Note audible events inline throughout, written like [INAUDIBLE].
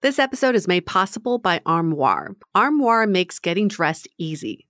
This episode is made possible by Armoire. Armoire makes getting dressed easy.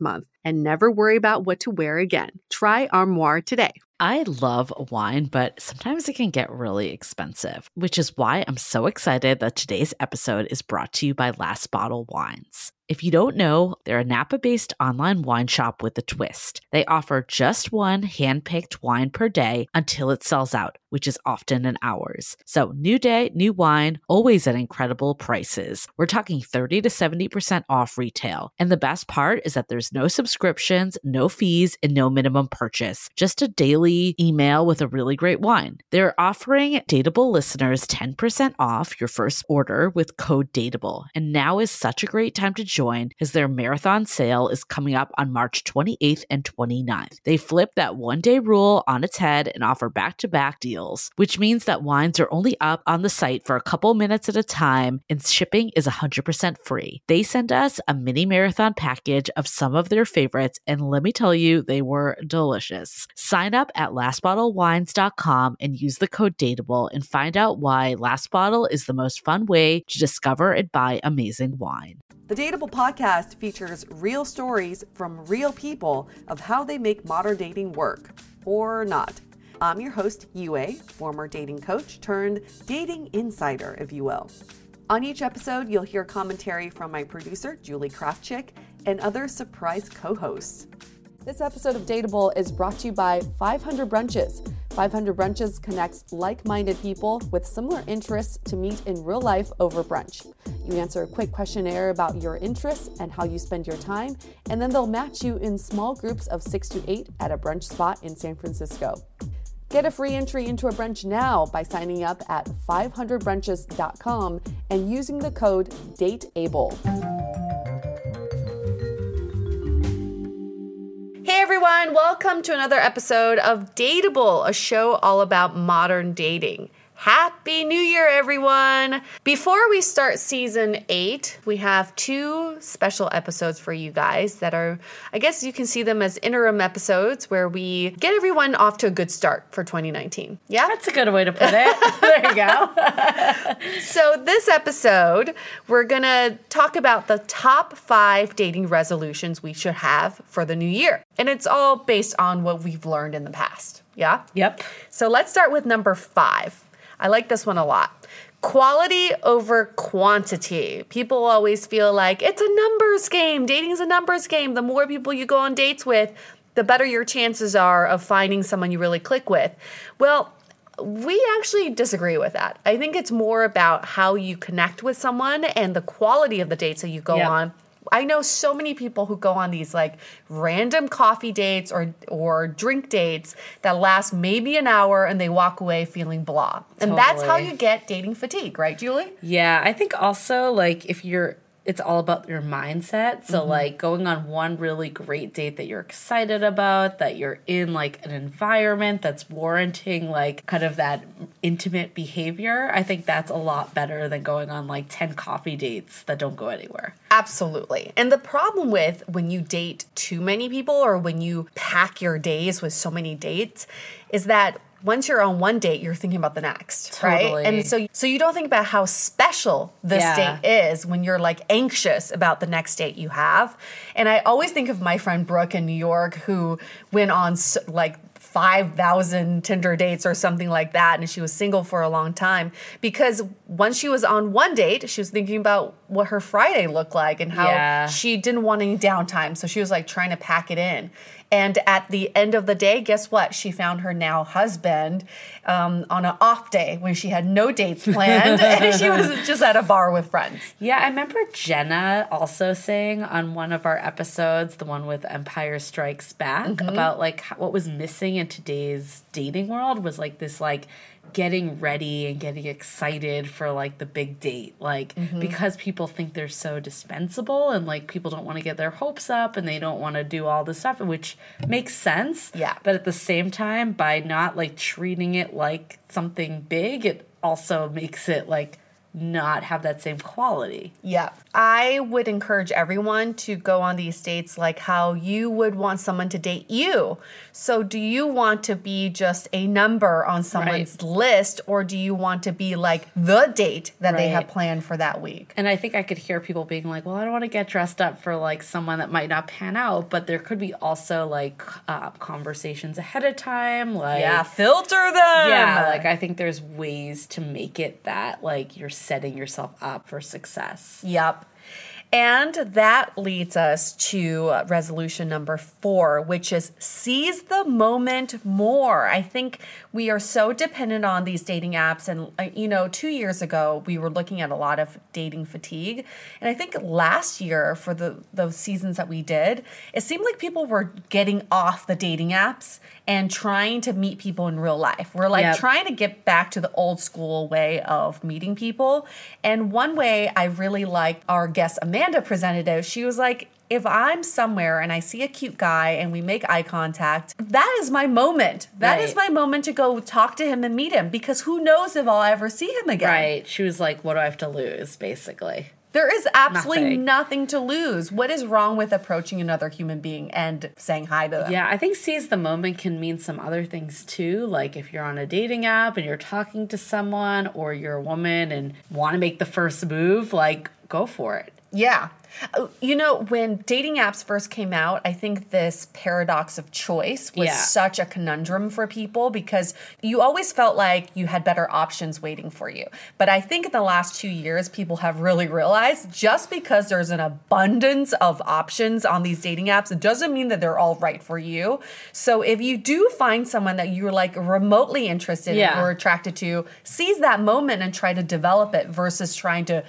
month and never worry about what to wear again. Try Armoire today. I love wine, but sometimes it can get really expensive, which is why I'm so excited that today's episode is brought to you by Last Bottle Wines. If you don't know, they're a Napa based online wine shop with a twist. They offer just one hand picked wine per day until it sells out, which is often in hours. So, new day, new wine, always at incredible prices. We're talking 30 to 70% off retail. And the best part is that there's no subscriptions, no fees, and no minimum purchase, just a daily email with a really great wine. They're offering Dateable listeners 10% off your first order with code Dateable. And now is such a great time to join as their marathon sale is coming up on March 28th and 29th. They flip that one day rule on its head and offer back to back deals, which means that wines are only up on the site for a couple minutes at a time and shipping is 100% free. They sent us a mini marathon package of some of their favorites, and let me tell you, they were delicious. Sign up at lastbottlewines.com and use the code DATEABLE and find out why Last Bottle is the most fun way to discover and buy amazing wine. The Dateable podcast features real stories from real people of how they make modern dating work or not. I'm your host, Yue, former dating coach turned dating insider, if you will. On each episode, you'll hear commentary from my producer, Julie Krafchick, and other surprise co hosts. This episode of Dateable is brought to you by 500 Brunches. 500 Brunches connects like minded people with similar interests to meet in real life over brunch. You answer a quick questionnaire about your interests and how you spend your time, and then they'll match you in small groups of six to eight at a brunch spot in San Francisco. Get a free entry into a brunch now by signing up at 500brunches.com and using the code DATEABLE. Hey everyone, welcome to another episode of Dateable, a show all about modern dating. Happy New Year, everyone! Before we start season eight, we have two special episodes for you guys that are, I guess you can see them as interim episodes where we get everyone off to a good start for 2019. Yeah? That's a good way to put it. [LAUGHS] there you go. [LAUGHS] [LAUGHS] so, this episode, we're gonna talk about the top five dating resolutions we should have for the new year. And it's all based on what we've learned in the past. Yeah? Yep. So, let's start with number five. I like this one a lot. Quality over quantity. People always feel like it's a numbers game. Dating is a numbers game. The more people you go on dates with, the better your chances are of finding someone you really click with. Well, we actually disagree with that. I think it's more about how you connect with someone and the quality of the dates that you go on I know so many people who go on these like random coffee dates or or drink dates that last maybe an hour and they walk away feeling blah. And totally. that's how you get dating fatigue, right, Julie? Yeah, I think also like if you're it's all about your mindset. So mm-hmm. like going on one really great date that you're excited about, that you're in like an environment that's warranting like kind of that intimate behavior. I think that's a lot better than going on like 10 coffee dates that don't go anywhere. Absolutely. And the problem with when you date too many people or when you pack your days with so many dates is that once you're on one date, you're thinking about the next, totally. right? And so so you don't think about how special this yeah. date is when you're like anxious about the next date you have. And I always think of my friend Brooke in New York who went on like 5,000 Tinder dates or something like that. And she was single for a long time because once she was on one date, she was thinking about what her Friday looked like and how Yeah. she didn't want any downtime. So she was like trying to pack it in. And at the end of the day, guess what? She found her now husband um, on an off day when she had no dates planned [LAUGHS] and she was just at a bar with friends. Yeah, I remember Jenna also saying on one of our episodes, the one with Empire Strikes Back, Mm-hmm. about like what was missing in today's dating world was like this like getting ready and getting excited for like the big date. Like Mm-hmm. because people think they're so dispensable and like people don't want to get their hopes up and they don't want to do all this stuff, which makes sense. Yeah. But at the same time, by not like treating it like something big, it also makes it like not have that same quality. Yeah. I would encourage everyone to go on these dates like how you would want someone to date you. So, do you want to be just a number on someone's list, or do you want to be like the date that they have planned for that week? And I think I could hear people being like, well, I don't want to get dressed up for like someone that might not pan out, but there could be also like uh, conversations ahead of time. Like, Yeah, filter them. yeah, like I think there's ways to make it that like you're setting yourself up for success. Yep. And that leads us to uh, resolution number four, which is seize the moment more. I think we are so dependent on these dating apps. And, uh, you know, two years ago, we were looking at a lot of dating fatigue. And I think last year, for the those seasons that we did, it seemed like people were getting off the dating apps and trying to meet people in real life. We're like Yep. trying to get back to the old school way of meeting people. And one way I really liked our guest Amanda presented it, she was like, if I'm somewhere and I see a cute guy and we make eye contact, that is my moment. That is Right. my moment to go talk to him and meet him because who knows if I'll ever see him again. Right. She was like, what do I have to lose, basically? There is absolutely Nothing. nothing to lose. What is wrong with approaching another human being and saying hi to them? Yeah, I think seize the moment can mean some other things too. Like if you're on a dating app and you're talking to someone or you're a woman and want to make the first move, like go for it. Yeah. Uh, You know, when dating apps first came out, I think this paradox of choice was Yeah. such a conundrum for people because you always felt like you had better options waiting for you. But I think in the last two years, people have really realized just because there's an abundance of options on these dating apps, it doesn't mean that they're all right for you. So if you do find someone that you're like remotely interested Yeah. in or attracted to, seize that moment and try to develop it versus trying to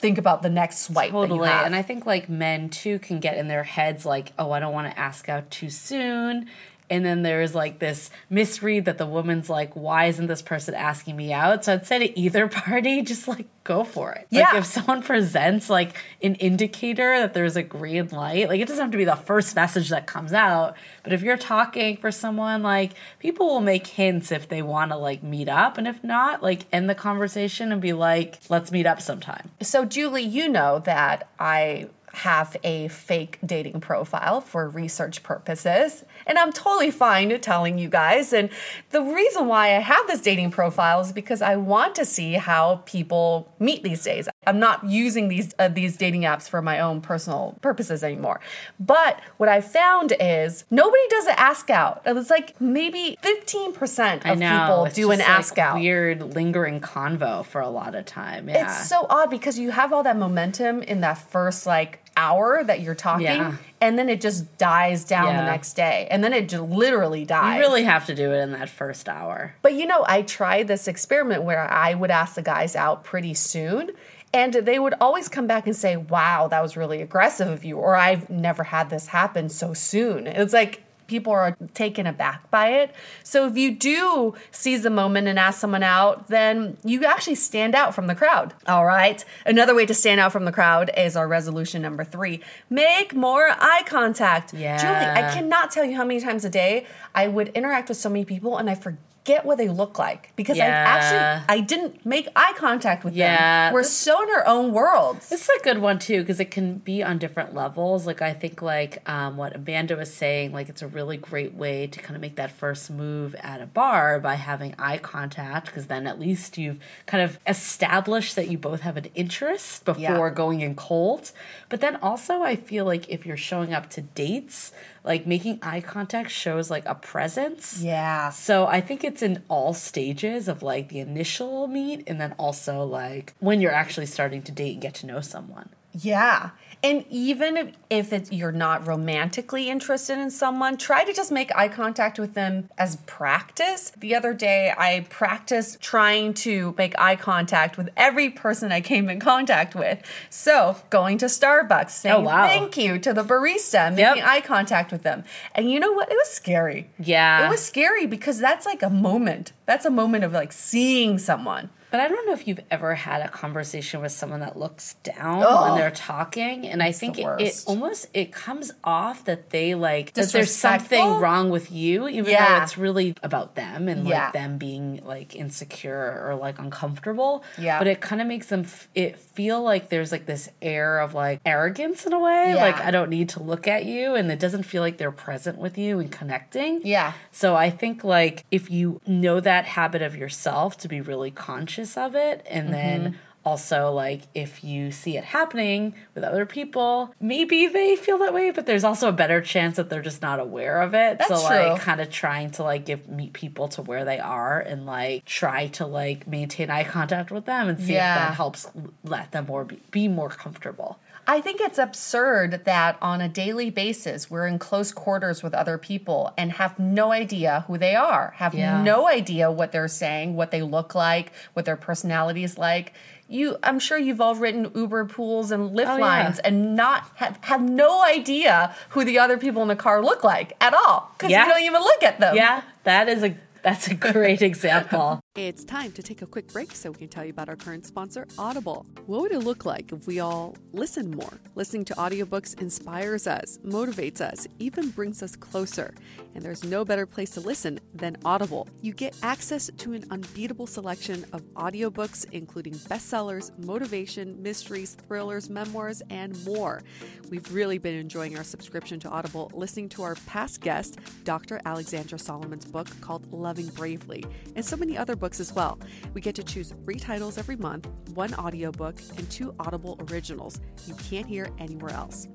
think about the next swipe. Totally. And I think like men too can get in their heads like, oh, I don't want to ask out too soon. And then there's like this misread that the woman's like, why isn't this person asking me out? So I'd say to either [LAUGHS] party, just like go for it. Like Yeah. if someone presents like an indicator that there's a green light, like it doesn't have to be the first message that comes out. But if you're talking for someone, like people will make hints if they want to like meet up. And if not, like end the conversation and be like, let's meet up sometime. So, Julie, you know that I have a fake dating profile for research purposes, and I'm totally fine telling you guys. And the reason why I have this dating profile is because I want to see how people meet these days. I'm not using these uh, these dating apps for my own personal purposes anymore. But what I found is nobody does an ask out. It's like maybe 15% of know. people do an like, ask out. Weird lingering convo for a lot of time. Yeah. It's so odd because you have all that momentum in that first like hour that you're talking, Yeah. and then it just dies down the next day, and then it just literally dies. you really have to do it in that first hour. But you know, I tried this experiment where I would ask the guys out pretty soon. And they would always come back and say, Wow, that was really aggressive of you, or I've never had this happen so soon. It's like people are taken aback by it. So if you do seize the moment and ask someone out, then you actually stand out from the crowd. All right. Another way to stand out from the crowd is our resolution number three make more eye contact. Yeah. Julie, I cannot tell you how many times a day I would interact with so many people and I forget get what they look like because Yeah. I actually I didn't make eye contact with Yeah, them. We're this- so in our own worlds. This is a good one too because it can be on different levels. Like I think like um, what Amanda was saying, like it's a really great way to kind of make that first move at a bar by having eye contact because then at least you've kind of established that you both have an interest before Yeah. going in cold. But then also I feel like if you're showing up to dates, like making eye contact shows like a presence. yeah. So I think it's in all stages of like the initial meet and then also like when you're actually starting to date and get to know someone. Yeah. And even if, it's, you're not romantically interested in someone, try to just make eye contact with them as practice. The other day, I practiced trying to make eye contact with every person I came in contact with. So, going to Starbucks, oh, saying Oh, wow. thank you to the barista, making Yep. eye contact with them. And you know what? It was scary. Yeah. It was scary because that's like a moment. That's a moment of like seeing someone. But I don't know if you've ever had a conversation with someone that looks down Ugh. when they're talking, and I think it, it almost it comes off that they like that there's something wrong with you, even though it's really about them and Yeah. like them being like insecure or like uncomfortable. Yeah. But it kind of makes them f- it feel like there's like this air of like arrogance in a way, yeah. like I don't need to look at you, and it doesn't feel like they're present with you and connecting. Yeah. So I think like if you know that habit of yourself to be really conscious of it and then Mm-hmm. also like if you see it happening with other people, maybe they feel that way, but there's also a better chance that they're just not aware of it. so That's like kind of trying to like give meet people to where they are and like try to like maintain eye contact with them and see if that helps let them more be, be more comfortable. I think it's absurd that on a daily basis we're in close quarters with other people and have no idea who they are, have Yeah. no idea what they're saying, what they look like, what their personality is like. You, I'm sure you've all written Uber pools and Lyft Oh, yeah. lines and not have, have no idea who the other people in the car look like at all because Yeah. you don't even look at them. Yeah, that is a that's a great example. It's time to take a quick break so we can tell you about our current sponsor, Audible. What would it look like if we all listened more? Listening to audiobooks inspires us, motivates us, even brings us closer. And there's no better place to listen than Audible. You get access to an unbeatable selection of audiobooks, including bestsellers, motivation, mysteries, thrillers, memoirs, and more. We've really been enjoying our subscription to Audible, listening to our past guest, Dr. Alexandra Solomon's book called Loving Bravely, and so many other books as well. We get to choose three titles every month, one audiobook, and two Audible originals you can't hear anywhere else.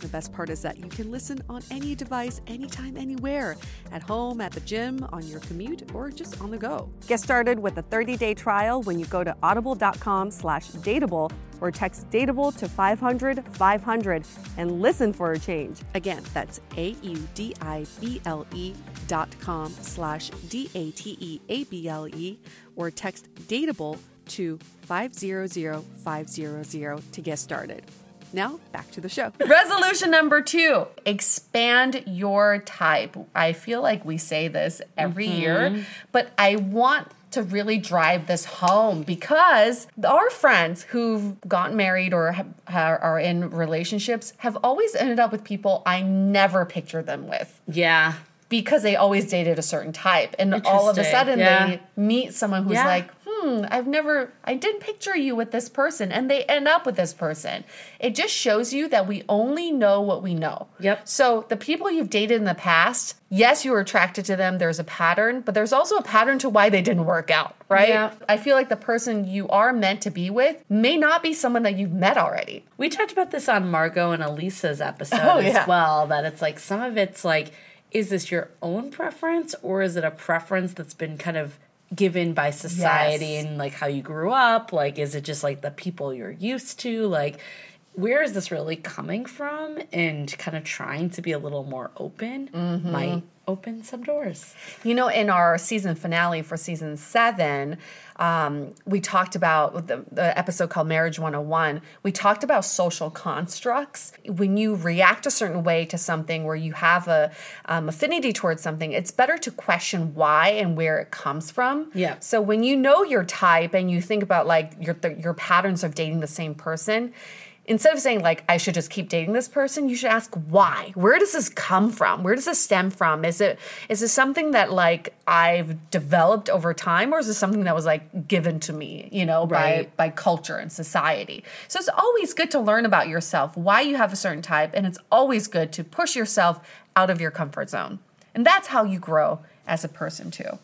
The best part is that you can listen on any device, anytime, anywhere at home, at the gym, on your commute, or just on the go. Get started with a 30-day trial when you go to audible.com slash dateable or text dateable to 500 500 and listen for a change. Again, that's A U D I B L E dot com slash D-A-T-E-A-B-L-E or text dateable to 500 500 to get started. Now, back to the show. [LAUGHS] Resolution number two expand your type. I feel like we say this every year, mm-hmm. but I want to really drive this home because our friends who've gotten married or have, are in relationships have always ended up with people I never pictured them with Yeah. because they always dated a certain type. And all of a sudden Yeah. they meet someone who's Yeah. like, hmm, I've never, I didn't picture you with this person. And they end up with this person. It just shows you that we only know what we know. Yep. So the people you've dated in the past, yes, you were attracted to them. There's a pattern, but there's also a pattern to why they didn't work out, right? Yeah. I feel like the person you are meant to be with may not be someone that you've met already. We talked about this on Margot and Elisa's episode Oh, as well. That it's like some of it's like, is this your own preference or is it a preference that's been kind of given by society Yes. and like how you grew up? Like, is it just like the people you're used to? Like, where is this really coming from? And kind of trying to be a little more open Mm-hmm. might open some doors. You know, in our season finale for season seven, um, we talked about the, the episode called Marriage 101. We talked about social constructs. When you react a certain way to something where you have a um, affinity towards something, it's better to question why and where it comes from. Yeah. So when you know your type and you think about like your, your patterns of dating the same person, instead of saying like I should just keep dating this person, you should ask why. Where does this come from? Where does this stem from? Is it is this something that like I've developed over time or is this something that was like given to me, you know, Right. by by culture and society? So it's always good to learn about yourself, why you have a certain type, and it's always good to push yourself out of your comfort zone. And that's how you grow as a person too.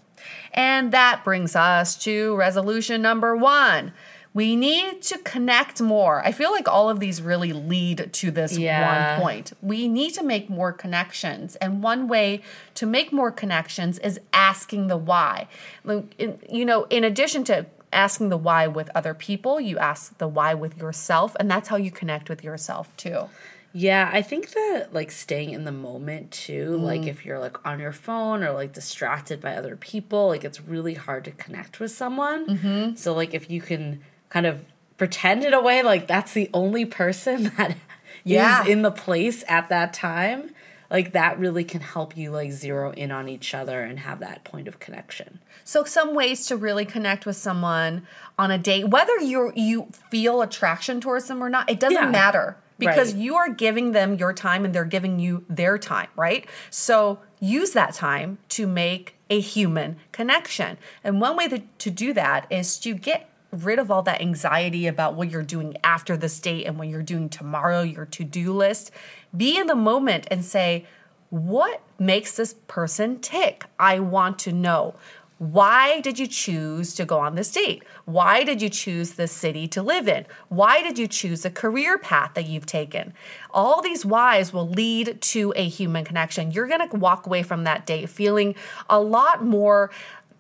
And that brings us to resolution number 1. We need to connect more. I feel like all of these really lead to this Yeah. one point. We need to make more connections. And one way to make more connections is asking the why. You know, in addition to asking the why with other people, you ask the why with yourself. And that's how you connect with yourself too. Yeah, I think that like staying in the moment too, Mm. like if you're like on your phone or like distracted by other people, like it's really hard to connect with someone. Mm-hmm. So like if you can kind of pretend in a way like that's the only person [LAUGHS] that Yeah. is in the place at that time, like that really can help you like zero in on each other and have that point of connection. So some ways to really connect with someone on a date, whether you you feel attraction towards them or not, it doesn't Yeah. matter because Right. you are giving them your time and they're giving you their time, right? So use that time to make a human connection. And one way to do that is to get rid of all that anxiety about what you're doing after this date and what you're doing tomorrow, your to-do list. Be in the moment and say, what makes this person tick? I want to know. Why did you choose to go on this date? Why did you choose this city to live in? Why did you choose the career path that you've taken? All these whys will lead to a human connection. You're going to walk away from that date feeling a lot more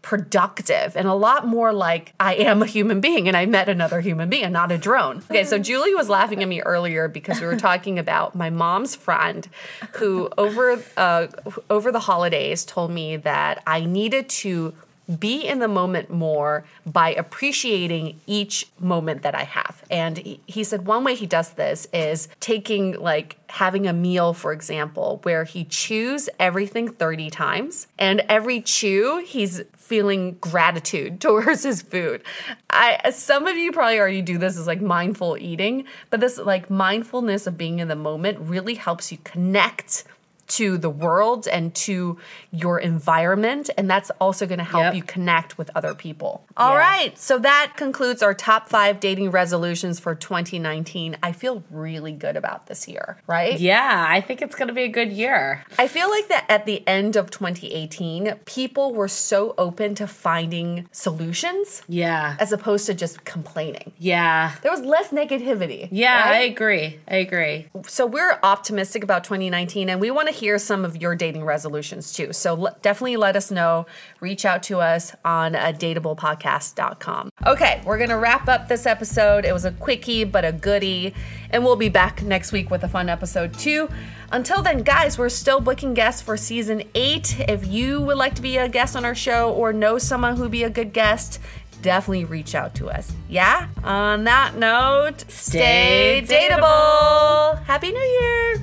productive and a lot more like I am a human being and I met another human being and not a drone. Okay, so Julie was laughing at me earlier because we were talking about my mom's friend who over uh, over the holidays told me that I needed to be in the moment more by appreciating each moment that I have. And he, he said one way he does this is taking like having a meal, for example, where he chews everything 30 times and every chew he's feeling gratitude [LAUGHS] towards his food. I some of you probably already do this as like mindful eating, but this like mindfulness of being in the moment really helps you connect to the world and to your environment. And that's also going to help Yep. you connect with other people. All right, Yeah. So that concludes our top five dating resolutions for 2019. I feel really good about this year, right? Yeah, I think it's going to be a good year. I feel like that at the end of 2018, people were so open to finding solutions Yeah. as opposed to just complaining. Yeah. There was less negativity. Yeah, I agree. I agree. so we're optimistic about 2019 and we want to hear some of your dating resolutions too. So definitely let us know. Reach out to us on uh, dateablepodcast.com okay we're gonna wrap up this episode. It was a quickie but a goodie. And we'll be back next week with a fun episode too. Until then guys we're still booking guests for season 8 if you would like to be a guest on our show or know someone who'd be a good guest definitely reach out to us. Yeah? On that note stay, Stay dateable. Happy new year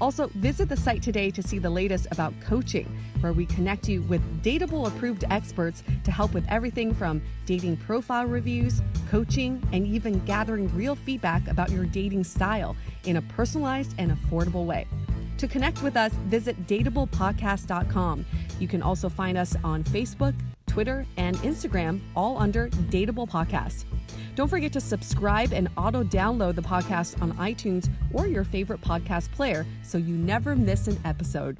Also, visit the site today to see the latest about coaching, where we connect you with dateable approved experts to help with everything from dating profile reviews, coaching, and even gathering real feedback about your dating style in a personalized and affordable way. To connect with us, visit dateablepodcast.com. You can also find us on Facebook, Twitter, and Instagram, all under Dateable Podcast. Don't forget to subscribe and auto download the podcast on iTunes or your favorite podcast player so you never miss an episode.